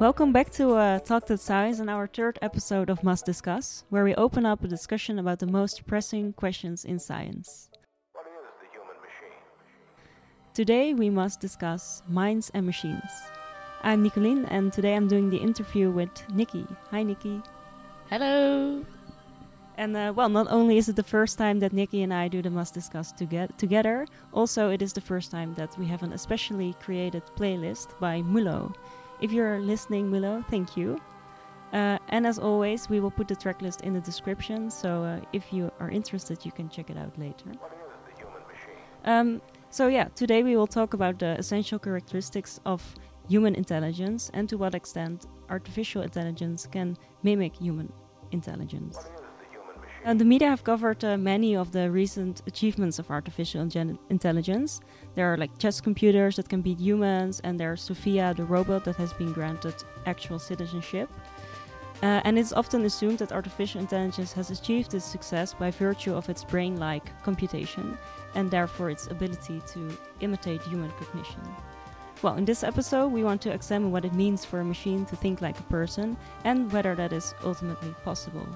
Welcome back to uh, Talk to Science and our third episode of Must Discuss, where we open up a discussion about the most pressing questions in science. What is the human machine? Today we must discuss minds and machines. I'm Nicolien, and today I'm doing the interview with Nikki. Hi, Nikki. Hello. And uh, well, not only is it the first time that Nikki and I do the Must Discuss toge- together, also it is the first time that we have an especially created playlist by Mulo. If you're listening, Willow, thank you. Uh, and as always, we will put the track list in the description, so uh, if you are interested, you can check it out later. What is the human machine? Um, so yeah, today we will talk about the essential characteristics of human intelligence and to what extent artificial intelligence can mimic human intelligence. The media have covered uh, many of the recent achievements of artificial intelligence. There are like chess computers that can beat humans, and there's Sophia, the robot that has been granted actual citizenship. Uh, and it's often assumed that artificial intelligence has achieved this success by virtue of its brain like computation, and therefore its ability to imitate human cognition. Well, in this episode, we want to examine what it means for a machine to think like a person and whether that is ultimately possible.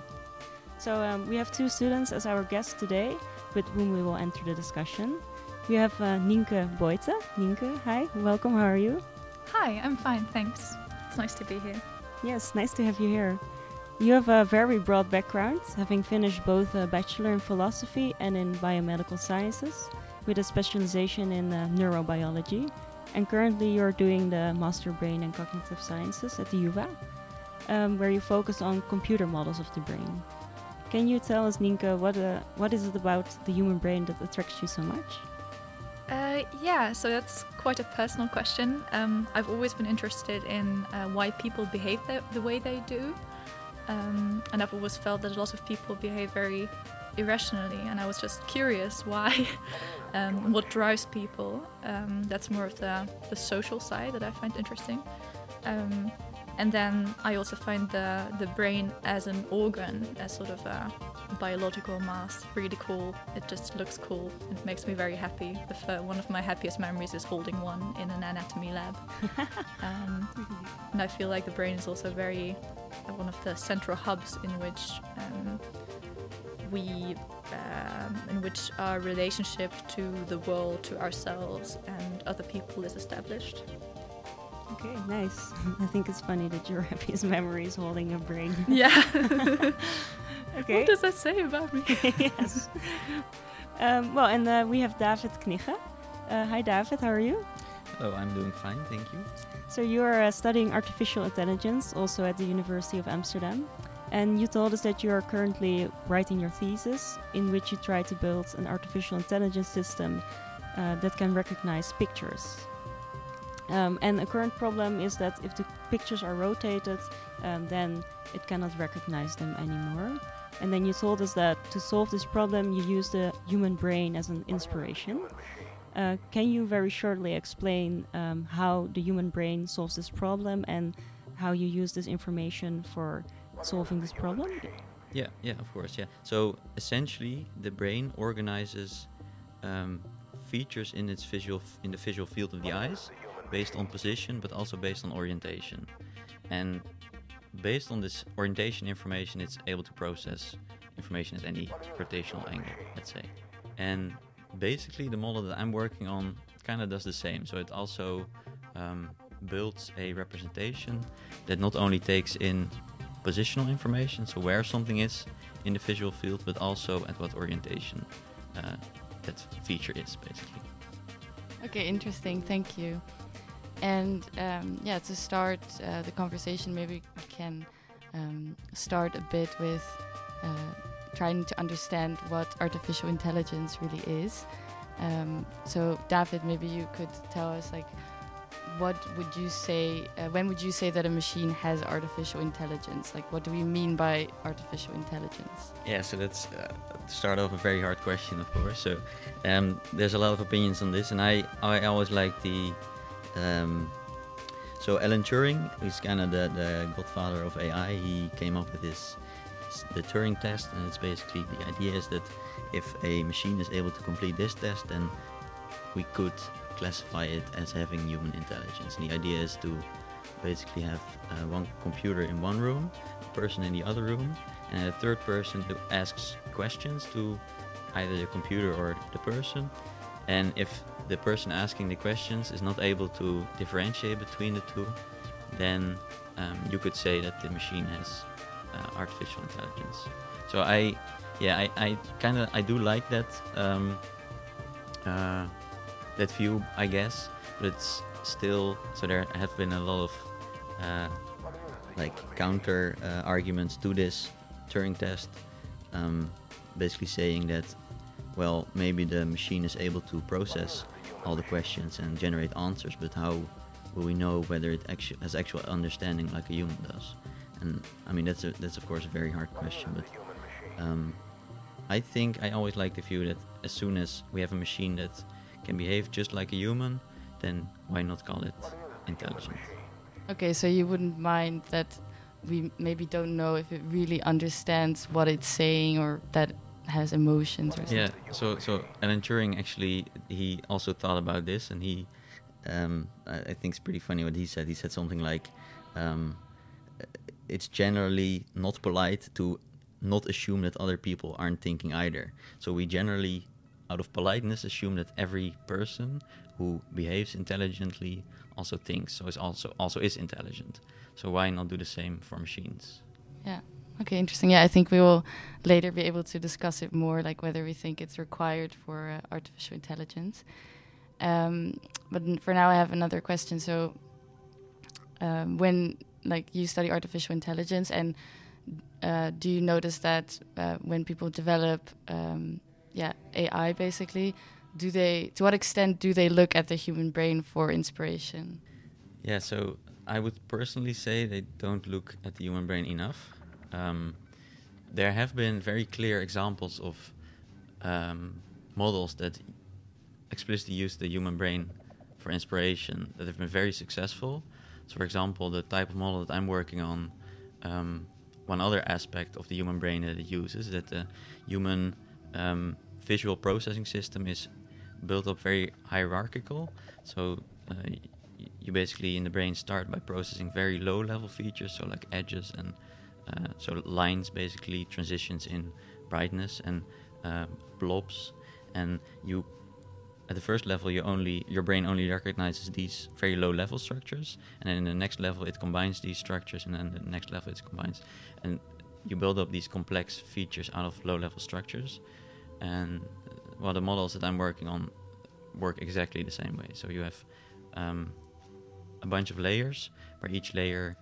So, um, we have two students as our guests today with whom we will enter the discussion. We have uh, Nienke Boyte. Nienke, hi, welcome, how are you? Hi, I'm fine, thanks. It's nice to be here. Yes, nice to have you here. You have a very broad background, having finished both a bachelor in philosophy and in biomedical sciences, with a specialization in uh, neurobiology. And currently, you're doing the master brain and cognitive sciences at the UVA, um, where you focus on computer models of the brain. Can you tell us, Nienke, what uh, what is it about the human brain that attracts you so much? Uh, yeah, so that's quite a personal question. Um, I've always been interested in uh, why people behave the, the way they do. Um, and I've always felt that a lot of people behave very irrationally, and I was just curious why, um, what drives people. Um, that's more of the, the social side that I find interesting. And then I also find the, the brain as an organ, as sort of a biological mass, really cool. It just looks cool. It makes me very happy. If, uh, one of my happiest memories is holding one in an anatomy lab. um, and I feel like the brain is also very uh, one of the central hubs in which um, we, um, in which our relationship to the world, to ourselves, and other people is established. Okay, nice. I think it's funny that your happiest memory is holding a brain. Yeah. okay. what does that say about me? yes. Um, well, and uh, we have David Knigge. Uh, hi, David. How are you? Hello, I'm doing fine, thank you. So you are uh, studying artificial intelligence, also at the University of Amsterdam, and you told us that you are currently writing your thesis, in which you try to build an artificial intelligence system uh, that can recognize pictures. Um, and a current problem is that if the pictures are rotated, um, then it cannot recognize them anymore. And then you told us that to solve this problem, you use the human brain as an inspiration. Uh, can you very shortly explain um, how the human brain solves this problem and how you use this information for solving this problem? Yeah, yeah, of course, yeah. So essentially, the brain organizes um, features in its visual in the visual field of the eyes, based on position, but also based on orientation. And based on this orientation information, it's able to process information at any rotational angle, let's say. And basically, the model that I'm working on kind of does the same. So it also um, builds a representation that not only takes in positional information, so where something is in the visual field, but also at what orientation uh, that feature is, basically. Okay, interesting. Thank you. And um, yeah, to start uh, the conversation, maybe we can um, start a bit with uh, trying to understand what artificial intelligence really is. Um, so, David, maybe you could tell us, like, what would you say? Uh, when would you say that a machine has artificial intelligence? Like, what do we mean by artificial intelligence? Yeah, so that's uh, start off a very hard question, of course. So um, there's a lot of opinions on this, and I I always like the um, so Alan Turing is kind of the, the godfather of AI. He came up with this the Turing test, and it's basically the idea is that if a machine is able to complete this test, then we could classify it as having human intelligence. And the idea is to basically have uh, one computer in one room, a person in the other room, and a third person who asks questions to either the computer or the person. And if the person asking the questions is not able to differentiate between the two, then um, you could say that the machine has uh, artificial intelligence. So I, yeah, I, I kind of I do like that um, uh, that view, I guess, but it's still so there have been a lot of uh, like counter uh, arguments to this Turing test, um, basically saying that well maybe the machine is able to process all the questions and generate answers, but how will we know whether it actually has actual understanding like a human does? And I mean that's a, that's of course a very hard question, but um, I think I always like the view that as soon as we have a machine that can behave just like a human, then why not call it intelligent? Okay, so you wouldn't mind that we maybe don't know if it really understands what it's saying or that has emotions or something. Yeah. So so Alan Turing actually he also thought about this, and he um, I, I think it's pretty funny what he said. He said something like, um, "It's generally not polite to not assume that other people aren't thinking either. So we generally, out of politeness, assume that every person who behaves intelligently also thinks. So is also also is intelligent. So why not do the same for machines?" Yeah. Okay, interesting. Yeah, I think we will later be able to discuss it more, like whether we think it's required for uh, artificial intelligence. Um, but for now, I have another question. So, um, when like you study artificial intelligence, and uh, do you notice that uh, when people develop, um, yeah, AI basically, do they to what extent do they look at the human brain for inspiration? Yeah, so I would personally say they don't look at the human brain enough. Um, there have been very clear examples of um, models that explicitly use the human brain for inspiration that have been very successful. So, for example, the type of model that I'm working on, um, one other aspect of the human brain that it uses is that the human um, visual processing system is built up very hierarchical. So, uh, you basically in the brain start by processing very low level features, so like edges and uh, so lines, basically transitions in brightness and uh, blobs, and you at the first level you only your brain only recognizes these very low level structures, and then in the next level it combines these structures, and then the next level it combines, and you build up these complex features out of low level structures, and uh, well the models that I'm working on work exactly the same way. So you have um, a bunch of layers where each layer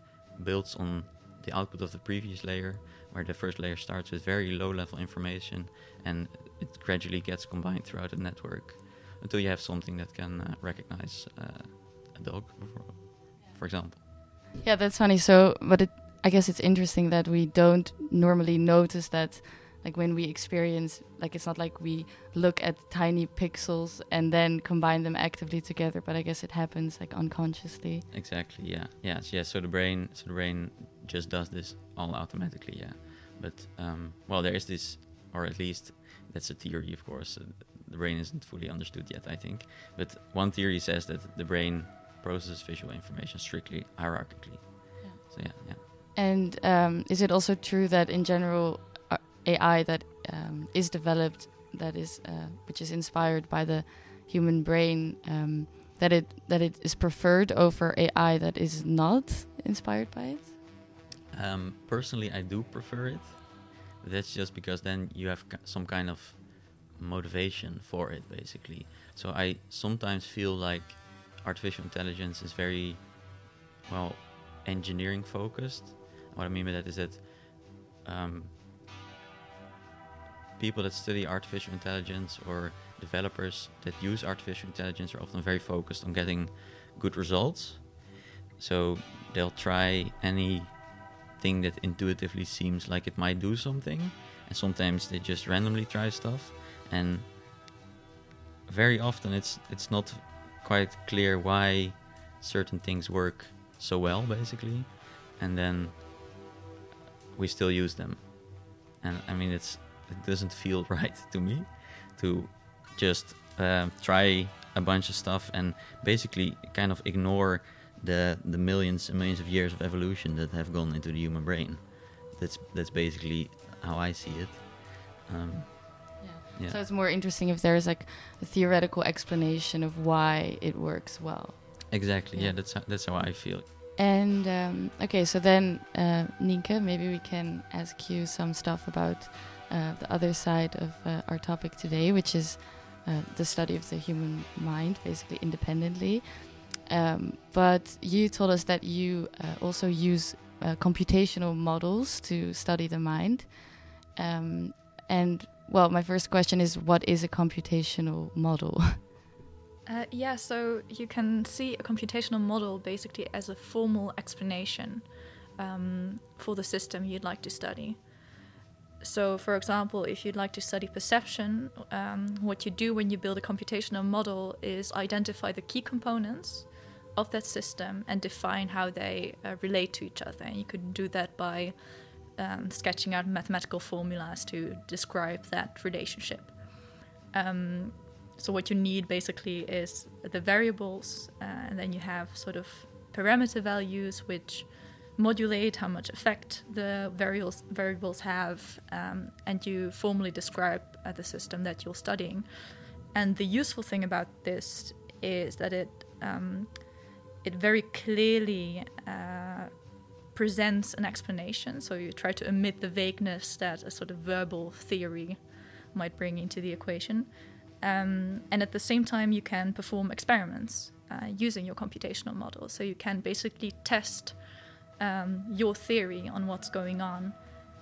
builds on the output of the previous layer, where the first layer starts with very low level information and it gradually gets combined throughout the network until you have something that can uh, recognize uh, a dog, for, for example. Yeah, that's funny. So, but it, I guess it's interesting that we don't normally notice that, like when we experience, like it's not like we look at tiny pixels and then combine them actively together. But I guess it happens like unconsciously. Exactly. Yeah. Yeah. So, yeah. So the brain, so the brain just does this all automatically. Yeah. But um, well, there is this, or at least that's a theory, of course. Uh, the brain isn't fully understood yet, I think. But one theory says that the brain processes visual information strictly hierarchically. Yeah. So yeah, yeah. And um, is it also true that in general, uh, AI that um, is developed, that is uh, which is inspired by the human brain, um, that it that it is preferred over AI that is not inspired by it? Um, personally, I do prefer it. That's just because then you have some kind of motivation for it, basically. So I sometimes feel like artificial intelligence is very, well, engineering focused. What I mean by that is that um, people that study artificial intelligence or developers that use artificial intelligence are often very focused on getting good results. So they'll try anything that intuitively seems like it might do something, and sometimes they just randomly try stuff, and very often it's it's not quite clear why certain things work so well, basically, and then we still use them, and I mean it's it doesn't feel right to me to just uh, try a bunch of stuff and basically kind of ignore the the millions and millions of years of evolution that have gone into the human brain. That's that's basically how I see it. Um, Yeah. Yeah. So it's more interesting if there's like a theoretical explanation of why it works well. exactly. Yeah, Yeah. that's how, that's how I feel. And um, okay, so then uh, Nienke, maybe we can ask you some stuff about uh, the other side of uh, our topic today, which is uh, the study of the human mind, basically independently. Um, but you told us that you uh, also use uh, computational models to study the mind. Um, and well, my first question is, what is a computational model? Uh, yeah, so you can see a computational model basically as a formal explanation um, for the system you'd like to study. So, for example, if you'd like to study perception, um, what you do when you build a computational model is identify the key components of that system and define how they uh, relate to each other. And you could do that by um, sketching out mathematical formulas to describe that relationship. Um, so what you need basically is the variables, uh, and then you have sort of parameter values which modulate how much effect the variables variables have, um, and you formally describe uh, the system that you're studying. And the useful thing about this is that it um, it very clearly uh, presents an explanation. So you try to omit the vagueness that a sort of verbal theory might bring into the equation. Um, and at the same time, you can perform experiments uh, using your computational model. So you can basically test um, your theory on what's going on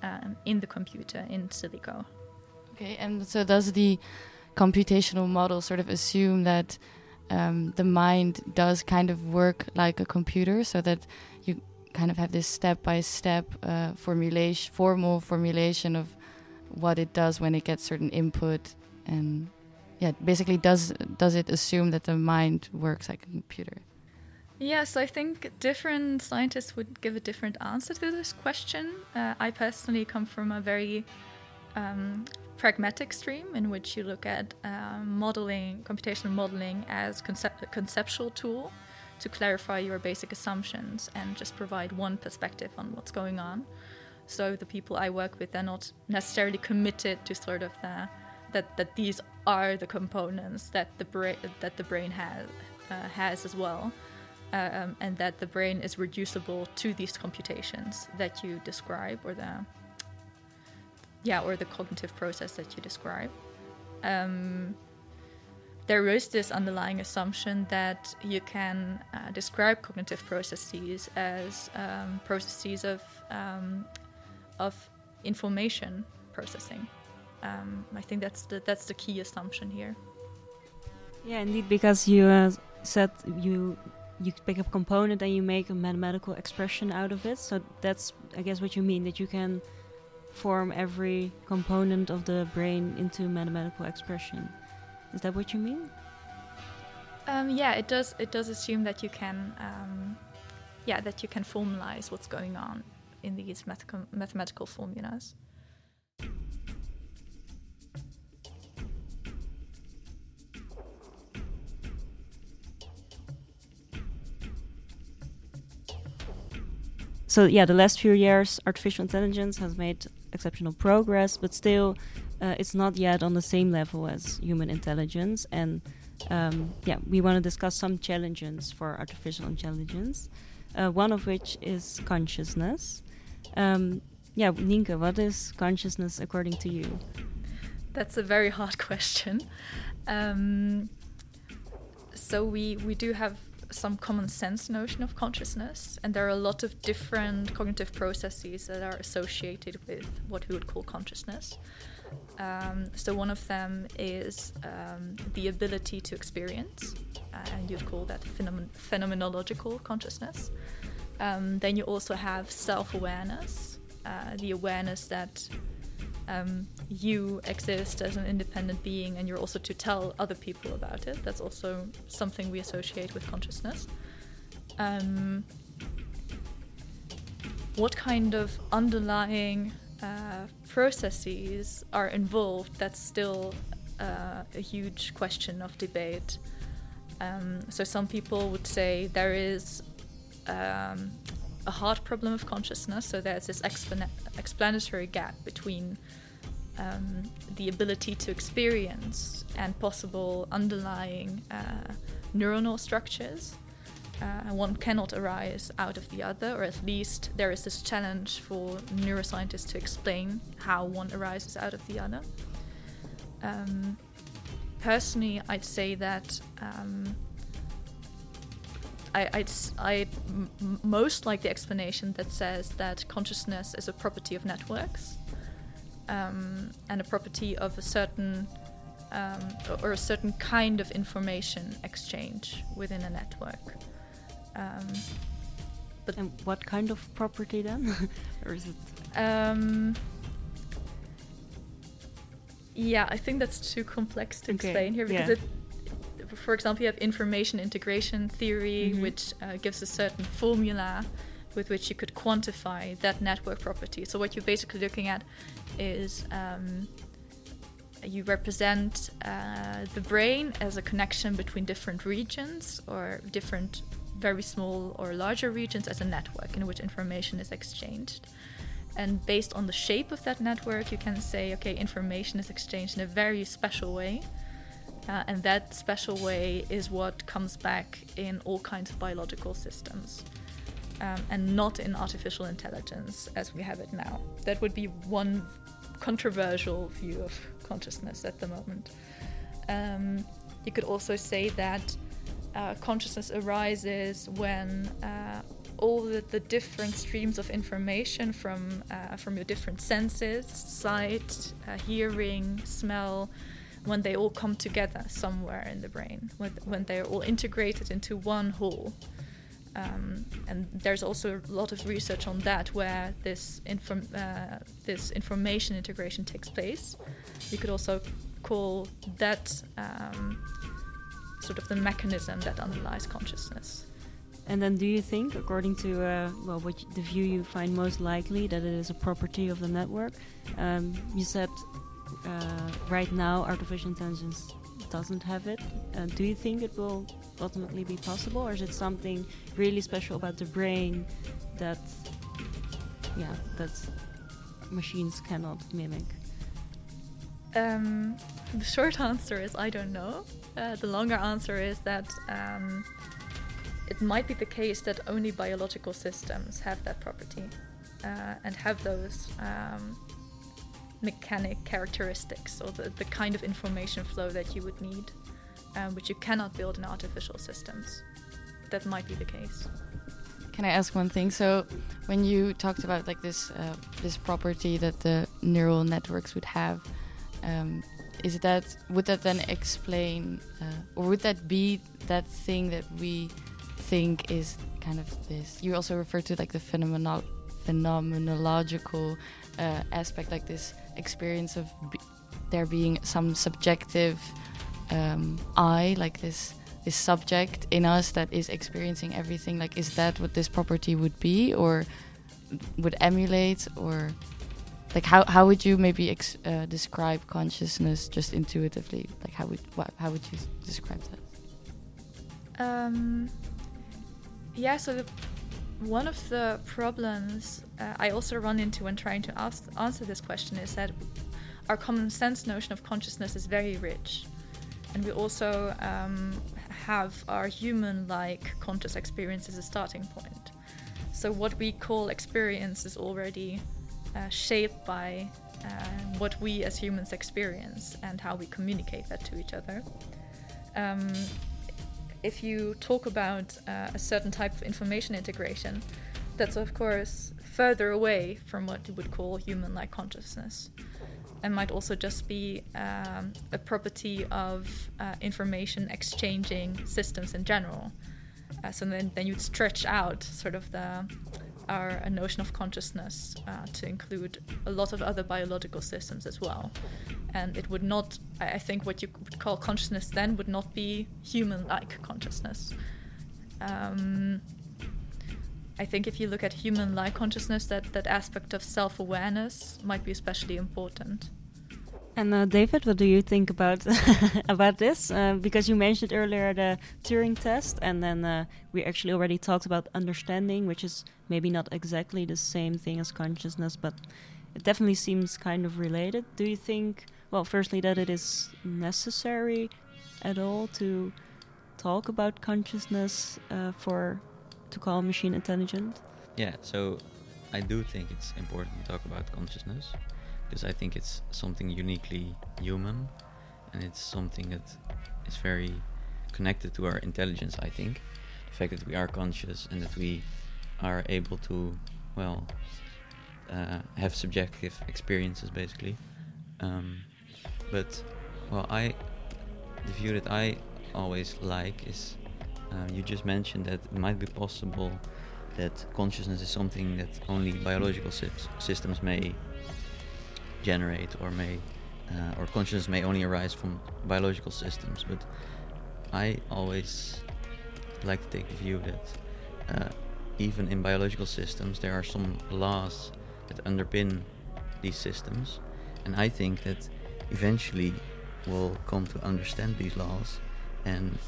um, in the computer in silico. Okay, and so does the computational model sort of assume that um, the mind does kind of work like a computer, so that you kind of have this step-by-step uh, formulation, formal formulation of what it does when it gets certain input, and yeah, basically does does it assume that the mind works like a computer? Yes, I think different scientists would give a different answer to this question. Uh, I personally come from a very um, pragmatic stream in which you look at uh, modeling, computational modeling as a conceptual tool to clarify your basic assumptions and just provide one perspective on what's going on. So the people I work with, they're not necessarily committed to sort of the, that that these are the components that the brain that the brain has uh, has as well um, and that the brain is reducible to these computations that you describe or the yeah or the cognitive process that you describe. Um, there is this underlying assumption that you can uh, describe cognitive processes as um, processes of um, of information processing. Um, I think that's the that's the key assumption here. Yeah, indeed, because you uh, said you you pick a component and you make a mathematical expression out of it. So that's, I guess, what you mean that you can form every component of the brain into mathematical expression. Is that what you mean? Um, yeah, it does. It does assume that you can, um, yeah, that you can formalize what's going on in these mathematical formulas. So yeah, the last few years, artificial intelligence has made exceptional progress, but still, uh, it's not yet on the same level as human intelligence. And um, yeah, we want to discuss some challenges for artificial intelligence. Uh, one of which is consciousness. Um, yeah, Nienke, what is consciousness according to you? That's a very hard question. Um, so we we do have some common sense notion of consciousness, and there are a lot of different cognitive processes that are associated with what we would call consciousness. Um, so one of them is um, the ability to experience, uh, and you'd call that phenomen- phenomenological consciousness. Um, then you also have self-awareness, uh, the awareness that um, you exist as an independent being and you're also to tell other people about it. That's also something we associate with consciousness. Um, what kind of underlying uh, processes are involved? That's still uh, a huge question of debate. Um, so some people would say there is um, a hard problem of consciousness. So there's this explan- explanatory gap between um, the ability to experience and possible underlying uh, neuronal structures. Uh, one cannot arise out of the other, or at least there is this challenge for neuroscientists to explain how one arises out of the other. Um, personally, I'd say that um, I, I'd, s- I m- most like the explanation that says that consciousness is a property of networks um, and a property of a certain um, or- a certain kind of information exchange within a network. Um, And what kind of property then? or is it um, yeah, I think that's too complex to Okay, explain here because yeah. it, for example, you have information integration theory, Mhm. which uh, gives a certain formula with which you could quantify that network property. So what you're basically looking at is um, you represent uh, the brain as a connection between different regions or different very small or larger regions as a network in which information is exchanged. And based on the shape of that network, you can say, okay, information is exchanged in a very special way. Uh, and that special way is what comes back in all kinds of biological systems. Um, and not in artificial intelligence as we have it now. That would be one controversial view of consciousness at the moment. Um, you could also say that uh, consciousness arises when uh, all the, the different streams of information from uh, from your different senses sight uh, hearing smell when they all come together somewhere in the brain when, when they're all integrated into one whole um, and there's also a lot of research on that where this inform- uh, this information integration takes place you could also call that um, sort of the mechanism that underlies consciousness And then, do you think, according to uh, well, what the view you find most likely, that it is a property of the network? Um, you said uh, right now artificial intelligence doesn't have it. Uh, do you think it will ultimately be possible, or is it something really special about the brain that, yeah, that machines cannot mimic? Um, the short answer is I don't know. Uh, the longer answer is that um, it might be the case that only biological systems have that property uh, and have those um, mechanic characteristics or the, the kind of information flow that you would need, um, which you cannot build in artificial systems. That might be the case. Can I ask one thing? So, when you talked about like this uh, this property that the neural networks would have, um, is that would that then explain, uh, or would that be that thing that we think is kind of this? You also refer to like the phenomenological uh, aspect, like this experience of there being some subjective um, I, like this this subject in us that is experiencing everything like is that what this property would be or would emulate or like how, how would you maybe uh, describe consciousness just intuitively like how would how would you describe that Um, yeah, so the, one of the problems uh, I also run into when trying to ask, answer this question is that our common sense notion of consciousness is very rich. And we also um, have our human like conscious experience as a starting point. So, what we call experience is already uh, shaped by uh, what we as humans experience and how we communicate that to each other. Um, if you talk about uh, a certain type of information integration, that's of course further away from what you would call human like consciousness. And might also just be um, a property of uh, information exchanging systems in general. Uh, so then, then you'd stretch out sort of the our a notion of consciousness uh, to include a lot of other biological systems as well. And it would not, I think, what you would call consciousness then would not be human-like consciousness. Um, I think if you look at human-like consciousness, that that aspect of self-awareness might be especially important. And uh, David, what do you think about about this? Uh, because you mentioned earlier the Turing test, and then uh, we actually already talked about understanding, which is maybe not exactly the same thing as consciousness, but it definitely seems kind of related. Do you think, well, firstly, that it is necessary at all to talk about consciousness uh, for to call machine intelligent? Yeah, so I do think it's important to talk about consciousness because I think it's something uniquely human and it's something that is very connected to our intelligence, I think. The fact that we are conscious and that we are able to, well, uh, have subjective experiences basically. Um, but, well, I, the view that I always like is uh, you just mentioned that it might be possible that consciousness is something that only biological sy- systems may generate or may uh, or consciousness may only arise from biological systems but i always like to take the view that uh, even in biological systems there are some laws that underpin these systems and i think that eventually we'll come to understand these laws and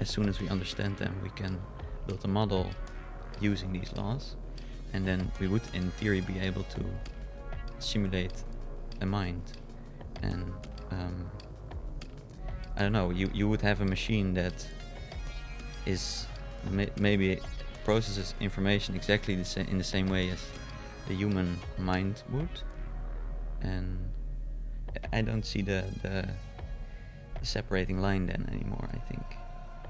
as soon as we understand them we can build a model using these laws. And then we would in theory be able to simulate a mind. And um, I don't know you, you would have a machine that is may- maybe processes information exactly the sa- in the same way as the human mind would. And I don't see the, the separating line then anymore I think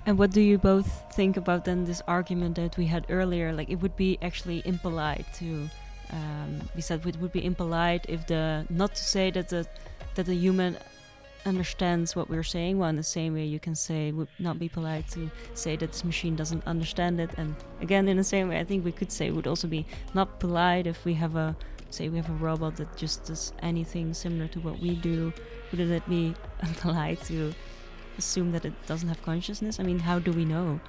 And what do you both think about then this argument that we had earlier? Like it would be actually impolite to, um, we said it would be impolite if the not to say that the that the human understands what we're saying. Well, in the same way, you can say it would not be polite to say that this machine doesn't understand it. And again, in the same way, I think we could say it would also be not polite if we have a say we have a robot that just does anything similar to what we do. Wouldn't it be polite to assume that it doesn't have consciousness? I mean, how do we know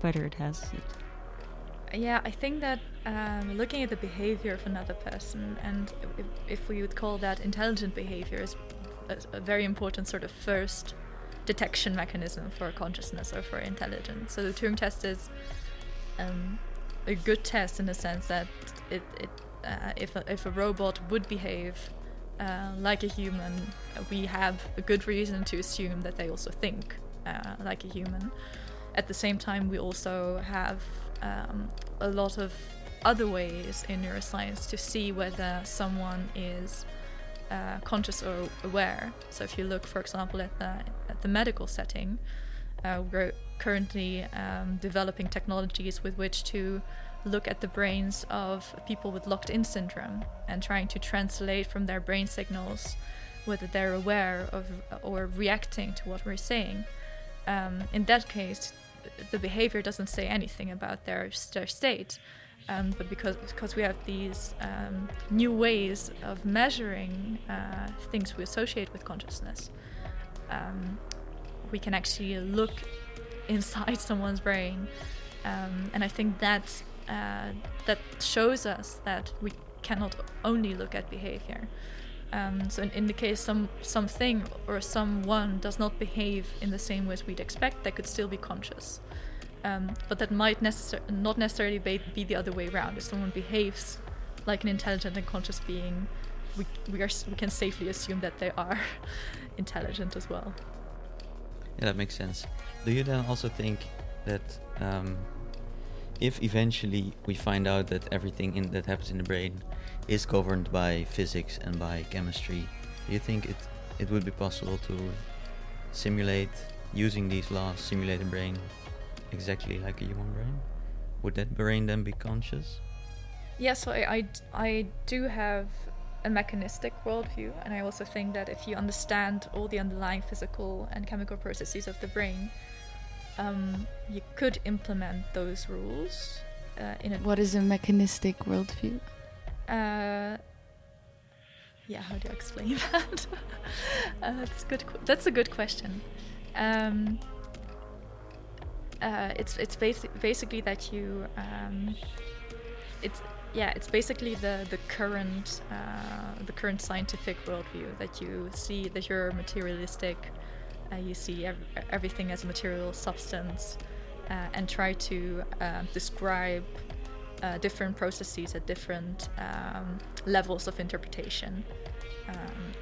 whether it has it? Yeah, I think that um, looking at the behavior of another person, and if, if we would call that intelligent behavior, is a, a very important sort of first detection mechanism for consciousness or for intelligence. So the Turing test is um, a good test in the sense that it, it uh, if, a, if a robot would behave uh, like a human, we have a good reason to assume that they also think uh, like a human. At the same time, we also have um, a lot of other ways in neuroscience to see whether someone is uh, conscious or aware. So, if you look, for example, at the at the medical setting, uh, we're currently um, developing technologies with which to look at the brains of people with locked-in syndrome and trying to translate from their brain signals whether they're aware of or reacting to what we're saying. Um, in that case, the behavior doesn't say anything about their, their state. Um, but because because we have these um, new ways of measuring uh, things we associate with consciousness, um, we can actually look inside someone's brain, um, and I think that uh, that shows us that we cannot only look at behavior. Um, so in, in, the case some something or someone does not behave in the same way as we'd expect, they could still be conscious. Um, but that might necessar- not necessarily be, be, the other way around. If someone behaves like an intelligent and conscious being, we, we, are, we can safely assume that they are intelligent as well. Yeah, that makes sense. Do you then also think that um, if eventually we find out that everything in, that happens in the brain is governed by physics and by chemistry, do you think it, it would be possible to simulate, using these laws, simulate a brain exactly like a human brain? Would that brain then be conscious? Yes, I, I, I do have a mechanistic worldview, and I also think that if you understand all the underlying physical and chemical processes of the brain, um, you could implement those rules uh, in a. What is a mechanistic worldview? Uh, yeah, how do I explain that? uh, that's good. Qu- that's a good question. Um, uh, it's it's basi- basically that you um, it's yeah, it's basically the the current uh, the current scientific worldview that you see that you're materialistic, uh, you see ev- everything as a material substance, uh, and try to uh, describe uh, different processes at different um, levels of interpretation. Um,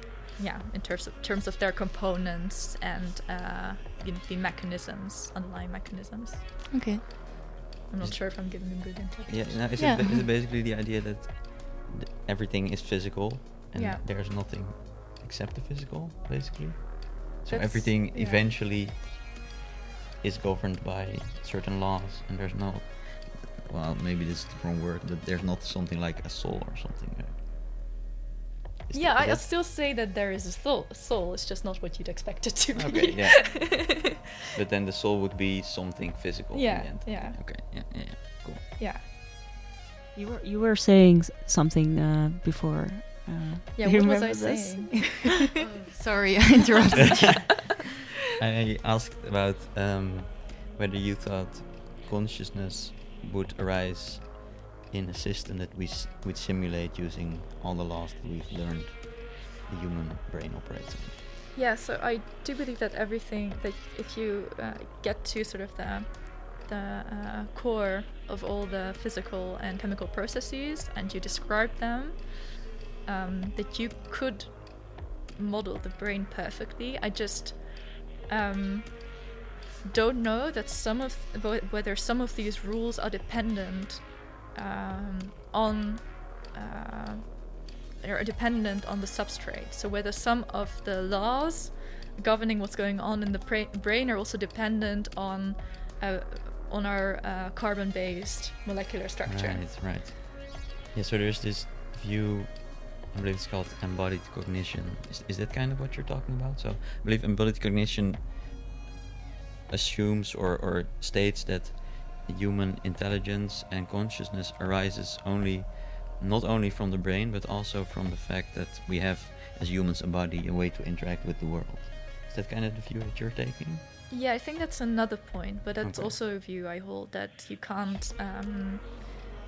yeah, in terms of terms of their components and uh, the, the mechanisms, underlying mechanisms. Okay. I'm not Is- sure if I'm giving a good interpretation. Yeah, now is, Yeah. It, ba- is it basically the idea that th- everything is physical and Yeah. there's nothing except the physical, basically? So That's- everything yeah. eventually is governed by certain laws, and there's no. Well, maybe this is the wrong word, but there's not something like a soul or something. Is yeah, I, I still say that there is a soul. Soul It's just not what you'd expect it to be. Okay, yeah. But then the soul would be something physical. in Yeah, the end. yeah. Okay. Yeah. Yeah. yeah. Cool. yeah. You were you were saying something uh, before. Uh, Yeah. What was I this? saying? Oh, sorry, I interrupted you. I asked about um, whether you thought consciousness would arise in a system that we s- would simulate using all the laws that we've learned the human brain operates on. Yeah, so I do believe that everything that if you uh, get to sort of the the uh, core of all the physical and chemical processes and you describe them, um, that you could model the brain perfectly. I just um, don't know that some of wh- whether some of these rules are dependent um, on. Uh, are dependent on the substrate. So whether some of the laws governing what's going on in the pra- brain are also dependent on uh, on our uh, carbon-based molecular structure. Right, right. Yeah, so there's this view, I believe it's called embodied cognition. Is, is that kind of what you're talking about? So I believe embodied cognition assumes or, or states that human intelligence and consciousness arises only not only from the brain but also from the fact that we have as humans a body a way to interact with the world is that kind of the view that you're taking Yeah, I think that's another point, but that's Okay. also a view I hold that you can't. Um,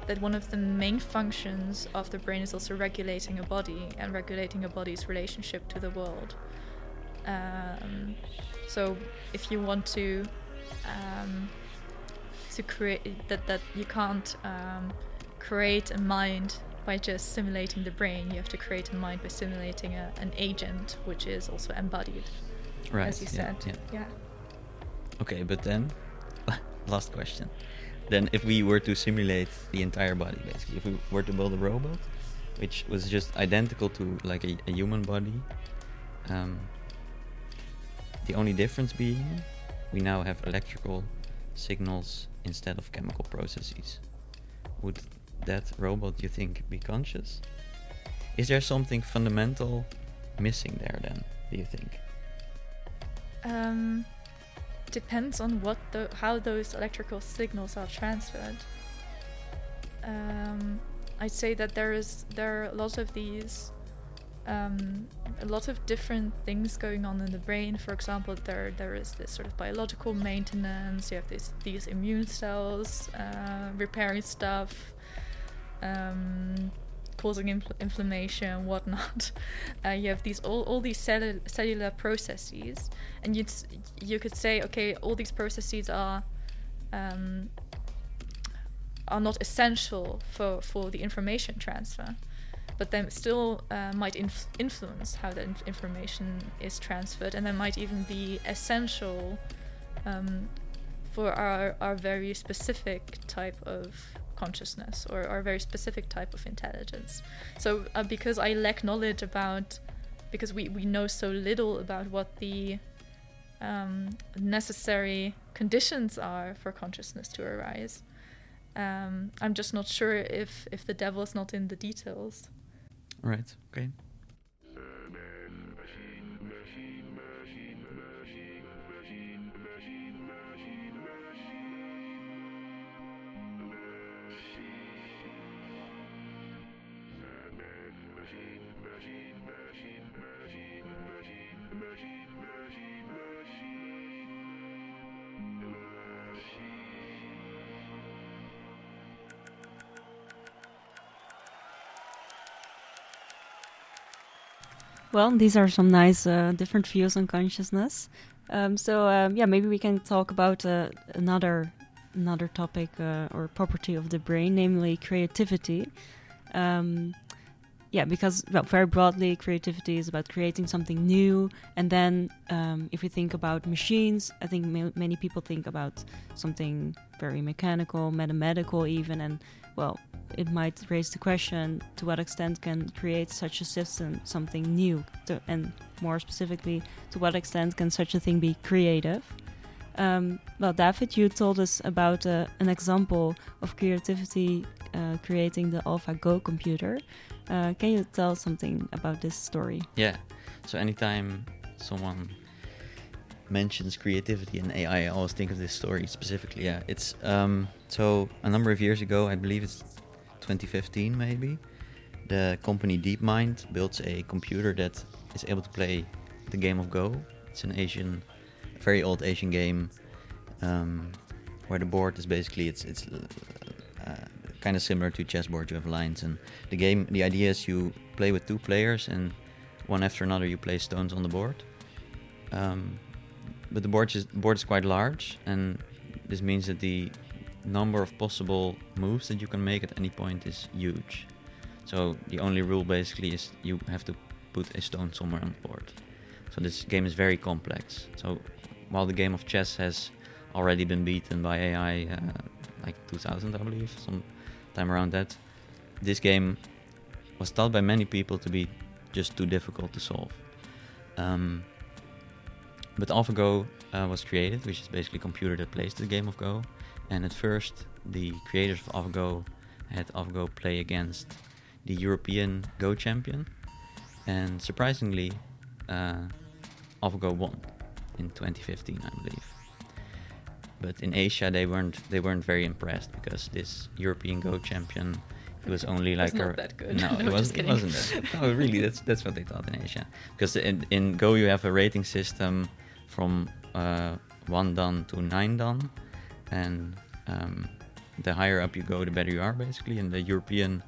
that one of the main functions of the brain is also regulating a body and regulating a body's relationship to the world. Um, so if you want to um, to create that that you can't um, create a mind by just simulating the brain. You have to create a mind by simulating a, an agent, which is also embodied, right as you yeah, said. yeah. yeah. Okay, but then, last question. Then, if we were to simulate the entire body, basically, if we were to build a robot, which was just identical to like a, a human body, um, the only difference being we now have electrical signals instead of chemical processes. Would that robot, you think, be conscious? Is there something fundamental missing there then, do you think? Um, depends on what the how those electrical signals are transferred. Um, I'd say that there is there are a lot of these, um, a lot of different things going on in the brain. For example, there there is this sort of biological maintenance. You have this these immune cells uh, repairing stuff. Um, causing infl- inflammation, whatnot. Uh, you have these all, all these cellu- cellular processes, and you'd you could say, okay, all these processes are um, are not essential for, for the information transfer, but they still uh, might inf- influence how that inf- information is transferred, and they might even be essential um, for our, our very specific type of consciousness or a very specific type of intelligence. So, uh, because I lack knowledge about, because we, we know so little about what the um, necessary conditions are for consciousness to arise, um, I'm just not sure if, if the devil is not in the details. Right, okay. Well, these are some nice uh, different views on consciousness. Um, so um, yeah, maybe we can talk about uh, another another topic uh, or property of the brain, namely creativity. Um, yeah, because well, very broadly, creativity is about creating something new. And then, um, if we think about machines, I think ma- many people think about something very mechanical, mathematical, even. And well, it might raise the question: to what extent can create such a system something new? To, and more specifically, to what extent can such a thing be creative? Um, well, David, you told us about uh, an example of creativity uh, creating the AlphaGo computer. Uh, can you tell something about this story? Yeah. So anytime someone mentions creativity and AI, I always think of this story specifically. Yeah, it's um, so a number of years ago, I believe it's 2015 maybe. The company DeepMind built a computer that is able to play the game of Go. It's an Asian, very old Asian game, um, where the board is basically it's it's uh, kind of similar to chessboard. You have lines, and the game. The idea is you play with two players, and one after another you place stones on the board. Um, but the board is board is quite large, and this means that the number of possible moves that you can make at any point is huge. So the only rule basically is you have to put a stone somewhere on the board. So this game is very complex. So while the game of chess has already been beaten by AI, uh, like 2000, I believe, some time around that, this game was thought by many people to be just too difficult to solve. Um, but AlphaGo uh, was created, which is basically a computer that plays the game of Go. And at first, the creators of AlphaGo had AlphaGo play against the European Go champion, and surprisingly, uh, AlphaGo won in 2015, I believe. But in Asia, they weren't they weren't very impressed because this European Go champion it was only like not a, that good. No, No, it, was, it wasn't. that. good. No, really, that's that's what they thought in Asia. Because in, in Go you have a rating system from uh, one dan to nine dan, and um, the higher up you go, the better you are, basically. And the European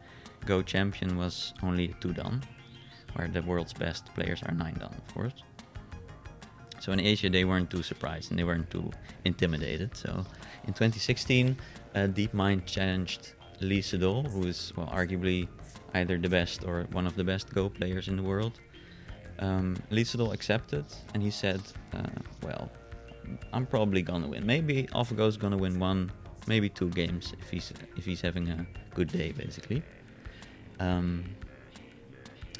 Go champion was only two dan, where the world's best players are nine dan, of course. So in Asia, they weren't too surprised and they weren't too intimidated. So in 2016, uh, DeepMind challenged Lee Sedol, who is well, arguably either the best or one of the best Go players in the world. Um, Lee Sedol accepted, and he said, uh, "Well, I'm probably gonna win. Maybe AlphaGo's gonna win one, maybe two games if he's if he's having a good day, basically." Um,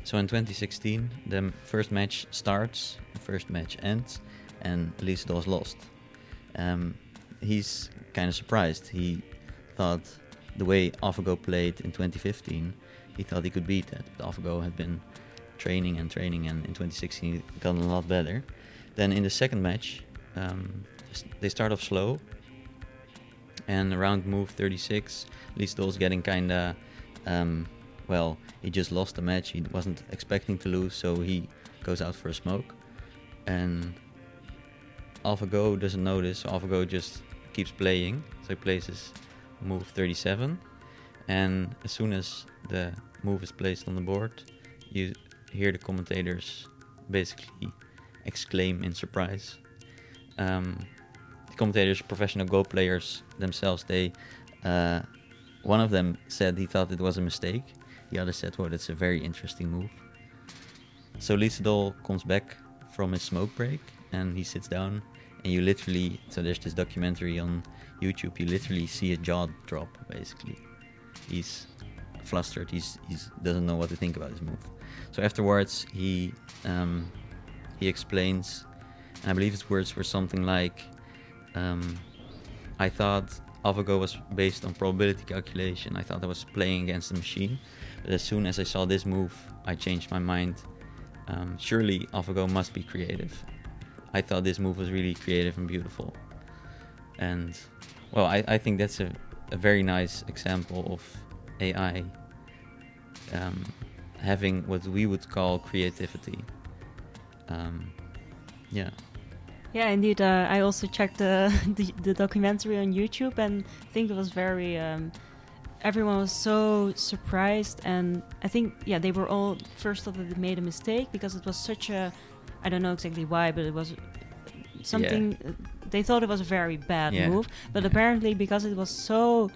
so in 2016, the first match starts, the first match ends, and Lee Sedol's lost. Um, he's kind of surprised. He thought the way AlphaGo played in 2015, he thought he could beat that. But AlphaGo had been training and training, and in 2016 he got a lot better. Then in the second match, um, they start off slow, and around move 36, Lee Sedol's getting kind of, um, well, he just lost the match. He wasn't expecting to lose, so he goes out for a smoke, and AlphaGo doesn't notice. So AlphaGo just keeps playing. So he places move 37, and as soon as the move is placed on the board, you hear the commentators basically exclaim in surprise. Um, the commentators, professional Go players themselves, they uh, one of them said he thought it was a mistake. The other said, "Well, that's a very interesting move." So Lee Sedol comes back from his smoke break and he sits down, and you literally so there's this documentary on YouTube. You literally see a jaw drop. Basically, he's flustered. He's he's doesn't know what to think about his move. So afterwards, he um, he explains, and I believe his words were something like, um, "I thought AlphaGo was based on probability calculation. I thought I was playing against the machine, but as soon as I saw this move, I changed my mind. Um, surely AlphaGo must be creative. I thought this move was really creative and beautiful, and well, I, I think that's a, a very nice example of AI um, having what we would call creativity. Um, yeah. Yeah, indeed. Uh, I also checked the, the the documentary on YouTube and I think it was very um, everyone was so surprised, and I think yeah, they were all first thought that they made a mistake because it was such a I don't know exactly why, but it was something uh, they thought it was a very bad Yeah. move, but Yeah. apparently because it was so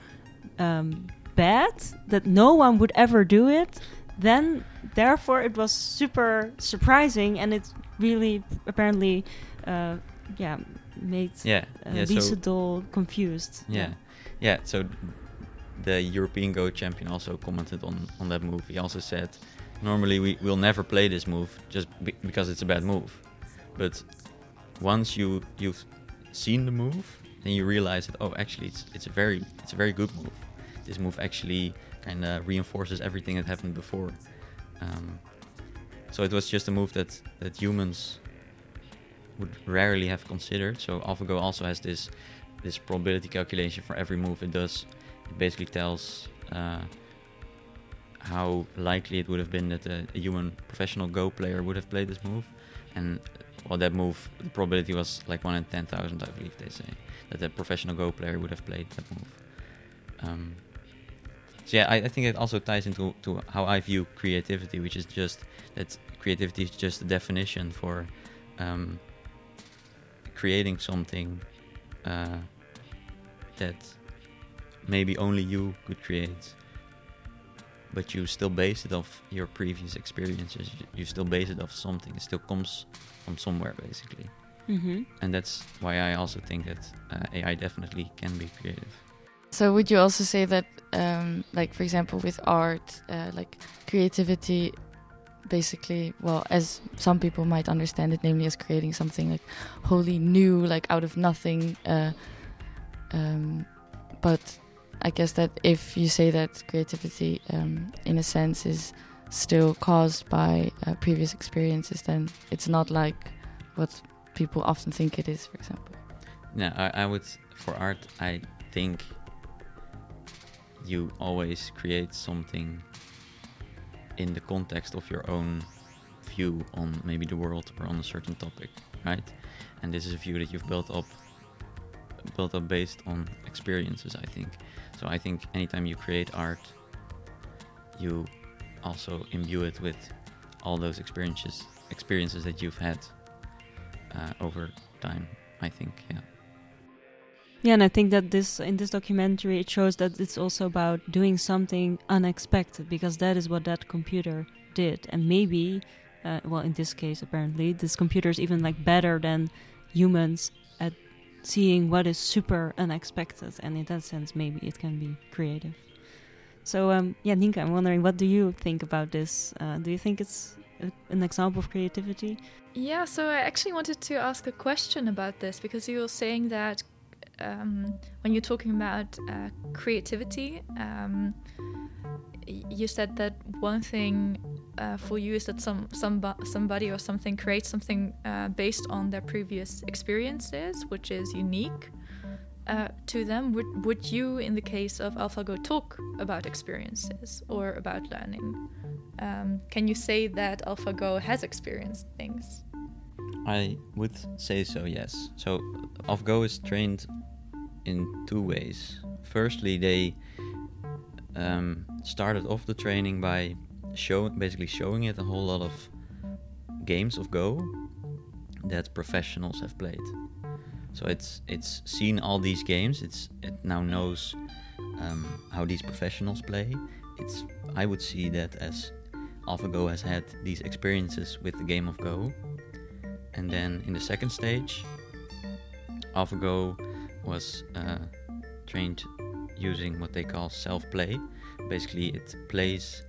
um, bad that no one would ever do it, then therefore it was super surprising, and it really apparently uh, yeah made Yeah, uh, yeah. So confused. yeah, yeah. So the European Go champion also commented on on that move. He also said, normally we will never play this move just be- because it's a bad move, but once you you've seen the move, then you realize that oh, actually it's it's a very it's a very good move. This move actually kind of reinforces everything that happened before. Um, so it was just a move that that humans would rarely have considered. So AlphaGo also has this this probability calculation for every move it does. It basically tells uh, how likely it would have been that a, a human professional Go player would have played this move, and well, that move the probability was like one in ten thousand, I believe they say that a professional Go player would have played that move. Um, so yeah, I, I think it also ties into to how I view creativity, which is just that creativity is just a definition for um, creating something uh, that maybe only you could create, but you still base it off your previous experiences. You- still base it off something. It still comes from somewhere, basically. hmm And that's why I also think that uh, AI definitely can be creative. So would you also say that, um, like for example, with art, uh, like creativity, basically, well, as some people might understand it, namely as creating something like wholly new, like out of nothing. Uh, um, but I guess that if you say that creativity, um, in a sense, is still caused by uh, previous experiences, then it's not like what people often think it is. For example. yeah I, I would for art. I think you always create something in the context of your own view on maybe the world or on a certain topic, right? And this is a view that you've built up, built up based on experiences. I think. So I think anytime you create art, you also imbue it with all those experiences, experiences that you've had uh, over time. I think, yeah. Yeah, and I think that this in this documentary it shows that it's also about doing something unexpected because that is what that computer did, and maybe, uh, well, in this case, apparently, this computer is even like better than humans at seeing what is super unexpected, and in that sense, maybe it can be creative. So, um, yeah, Nienke, I'm wondering, what do you think about this? Uh, do you think it's an example of creativity? Yeah, so I actually wanted to ask a question about this because you were saying that um, when you're talking about uh, creativity, um, you said that one thing uh, for you is that some somebo- somebody or something creates something uh, based on their previous experiences, which is unique uh, to them. Would would you, in the case of AlphaGo, talk about experiences or about learning? Um, can you say that AlphaGo has experienced things? I would say so, yes. So AlphaGo is trained in two ways. Firstly, they um, started off the training by show, basically showing it a whole lot of games of Go that professionals have played. So it's it's seen all these games. It's it now knows um, how these professionals play. It's I would see that as AlphaGo has had these experiences with the game of Go, and then in the second stage, AlphaGo was uh, trained using what they call self-play. Basically, it plays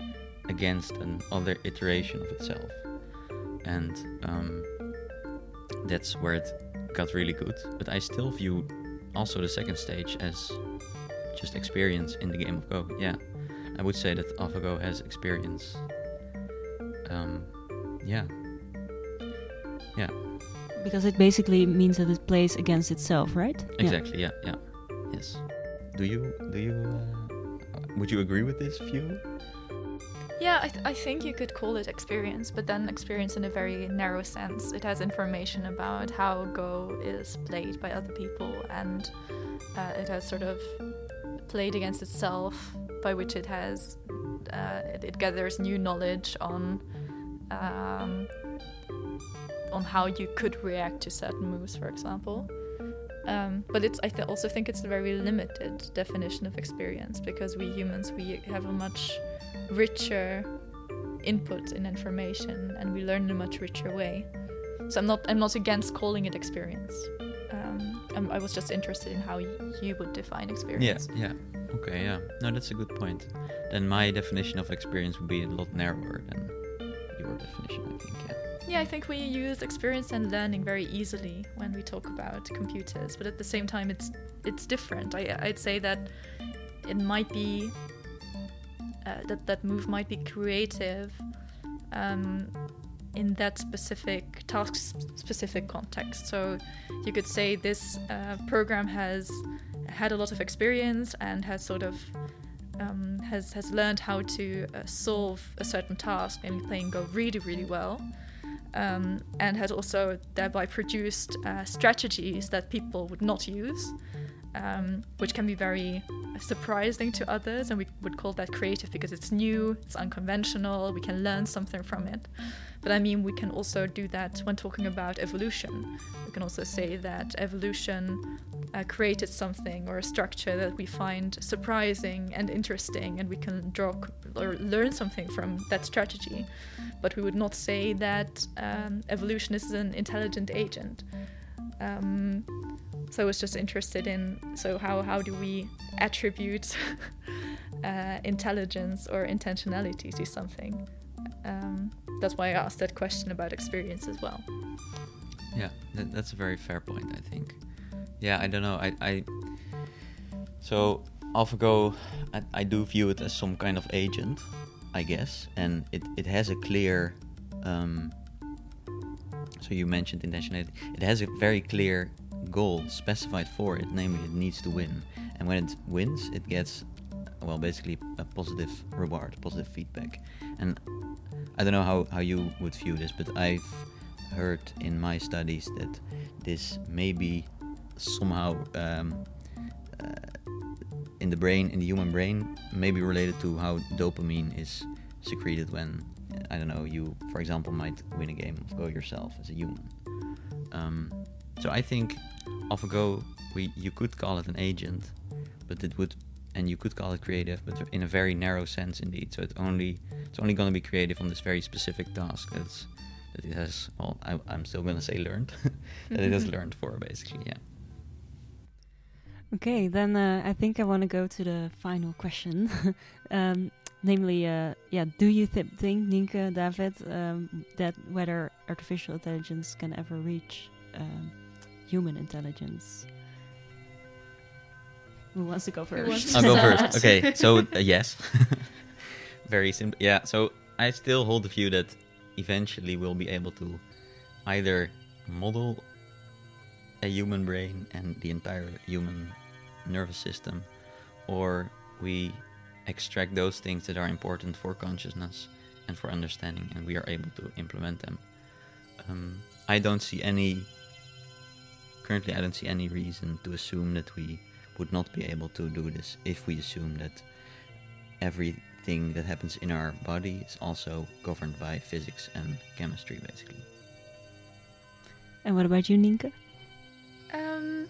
against another iteration of itself, and um, that's where it got really good. But I still view also the second stage as just experience in the game of Go. Yeah, I would say that AlphaGo has experience. Um, yeah, yeah. Because it basically means that it plays against itself, right? Yeah. Exactly. Yeah. Yeah. Yes. Do you do you uh, would you agree with this view? Yeah, I, th- I think you could call it experience, but then experience in a very narrow sense. It has information about how Go is played by other people, and uh, it has sort of played against itself by which it has uh, it, it gathers new knowledge on um, on how you could react to certain moves, for example. Um, but it's I th- also think it's a very limited definition of experience because we humans we have a much richer input in information and we learn in a much richer way. So I'm not I'm not against calling it experience. Um, I'm, was just interested in how you would define experience. Yeah, yeah. Okay, yeah. No, that's a good point. Then my definition of experience would be a lot narrower than your definition, I think. Yeah. Yeah, I think we use experience and learning very easily when we talk about computers, but at the same time, it's it's different. I, I'd say that it might be uh, that that move might be creative um, in that specific task specific context. So you could say this uh, program has had a lot of experience and has sort of um, has has learned how to uh, solve a certain task and playing Go really really well, um, and has also thereby produced uh, strategies that people would not use, um, which can be very surprising to others, and we would call that creative because it's new, it's unconventional, we can learn something from it. But I mean, we can also do that when talking about evolution. We can also say that evolution uh, created something or a structure that we find surprising and interesting, and we can draw or learn something from that strategy. But we would not say that um, evolution is an intelligent agent. Um, so I was just interested in so how how do we attribute uh, intelligence or intentionality to something? Um, that's why I asked that question about experience as well. Yeah, that, that's a very fair point, I think. Yeah, I don't know. I, I so AlphaGo, I, I do view it as some kind of agent, I guess, and it, it has a clear. Um, so you mentioned intentionality. It has a very clear goal specified for it, namely it needs to win, and when it wins, it gets well basically a positive reward, positive feedback, and I don't know how, how you would view this, but I've heard in my studies that this may be somehow um, uh, in the brain, in the human brain, may be related to how dopamine is secreted when, I don't know, you, for example, might win a game of Go yourself as a human. Um, so I think of Go, we you could call it an agent, but it would, and you could call it creative, but in a very narrow sense indeed. So it only it's only going to be creative on this very specific task that's that it has. Well, I, I'm still going to say learned that it has learned for basically. Yeah. Okay, then uh, I think I want to go to the final question. um, namely, uh, yeah, do you th- think, Nienke, David, um, that whether artificial intelligence can ever reach um, human intelligence? Who wants to go first? I'll go first. Okay, so uh, yes, very simple. Yeah, so I still hold the view that eventually we'll be able to either model a human brain and the entire human nervous system, or we extract those things that are important for consciousness and for understanding, and we are able to implement them. Um, I don't see any. Currently, I don't see any reason to assume that we would not be able to do this if we assume that everything that happens in our body is also governed by physics and chemistry, basically. And what about you, Nienke? Um,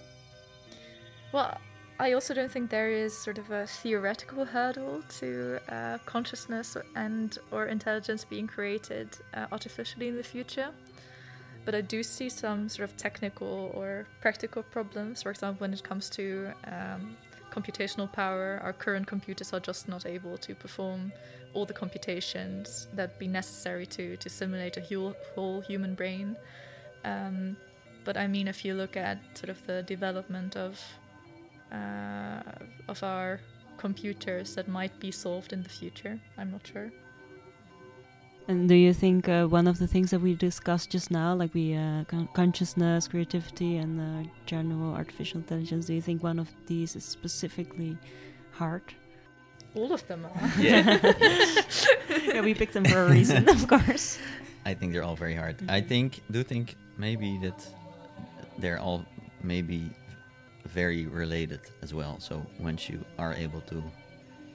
well, I also don't think there is sort of a theoretical hurdle to uh, consciousness and or intelligence being created uh, artificially in the future. But I do see some sort of technical or practical problems. For example, when it comes to um, computational power, our current computers are just not able to perform all the computations that be necessary to to simulate a whole, human brain. Um, but I mean, if you look at sort of the development of of our computers, that might be solved in the future. I'm not sure. And do you think uh, one of the things that we discussed just now, like we uh, con- consciousness, creativity, and uh, general artificial intelligence, do you think one of these is specifically hard? All of them are. Yeah. yeah, we picked them for a reason, of course. I think they're all very hard. I think, do think maybe that they're all maybe very related as well. So once you are able to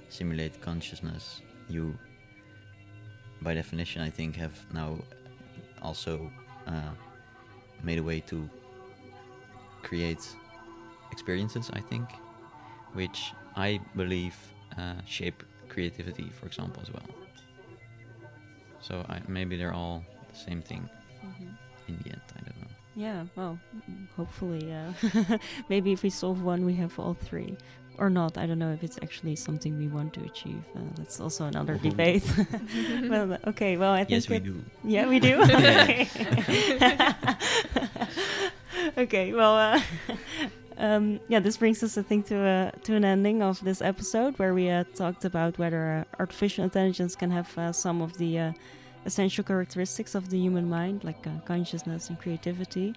simulate consciousness, you, by definition, I think, have now also uh, made a way to create experiences. I think, which I believe uh, shape creativity, for example, as well. So I, maybe they're all the same thing in the end. I don't know. Yeah, well, hopefully, uh, maybe if we solve one, we have all three. Or not, I don't know if it's actually something we want to achieve. Uh, that's also another Ooh. debate. well, okay, well, I think Yes, we do. Yeah, we do. Yeah. okay, well, uh, um, yeah, this brings us, I think, to uh, to an ending of this episode where we uh, talked about whether uh, artificial intelligence can have uh, some of the uh, essential characteristics of the human mind, like uh, consciousness and creativity.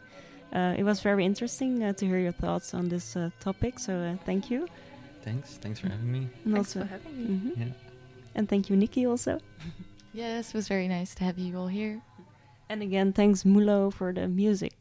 Uh, it was very interesting uh, to hear your thoughts on this uh, topic, so uh, thank you. Thanks. Thanks for having me. And Thanks also, for having me. Mhm. Yeah. and thank you, Nikki, also. Yes, it was very nice to have you all here. And again, thanks Mulo for the music.